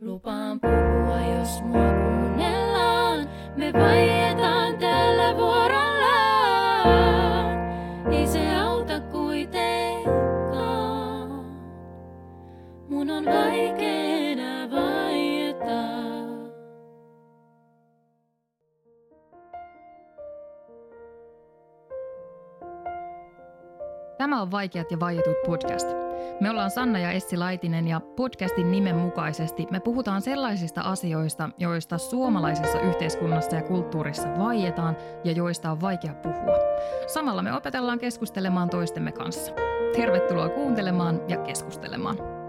Lupaan puhua, jos mua kuunnellaan. Me vaietaan tällä vuorollaan. Ei se auta kuitenkaan. Mun on vaikea Tämä on Vaikeat ja vaietut podcast. Me ollaan Sanna ja Essi Laitinen ja podcastin nimen mukaisesti me puhutaan sellaisista asioista, joista suomalaisessa yhteiskunnassa ja kulttuurissa vaietaan ja joista on vaikea puhua. Samalla me opetellaan keskustelemaan toistemme kanssa. Tervetuloa kuuntelemaan ja keskustelemaan.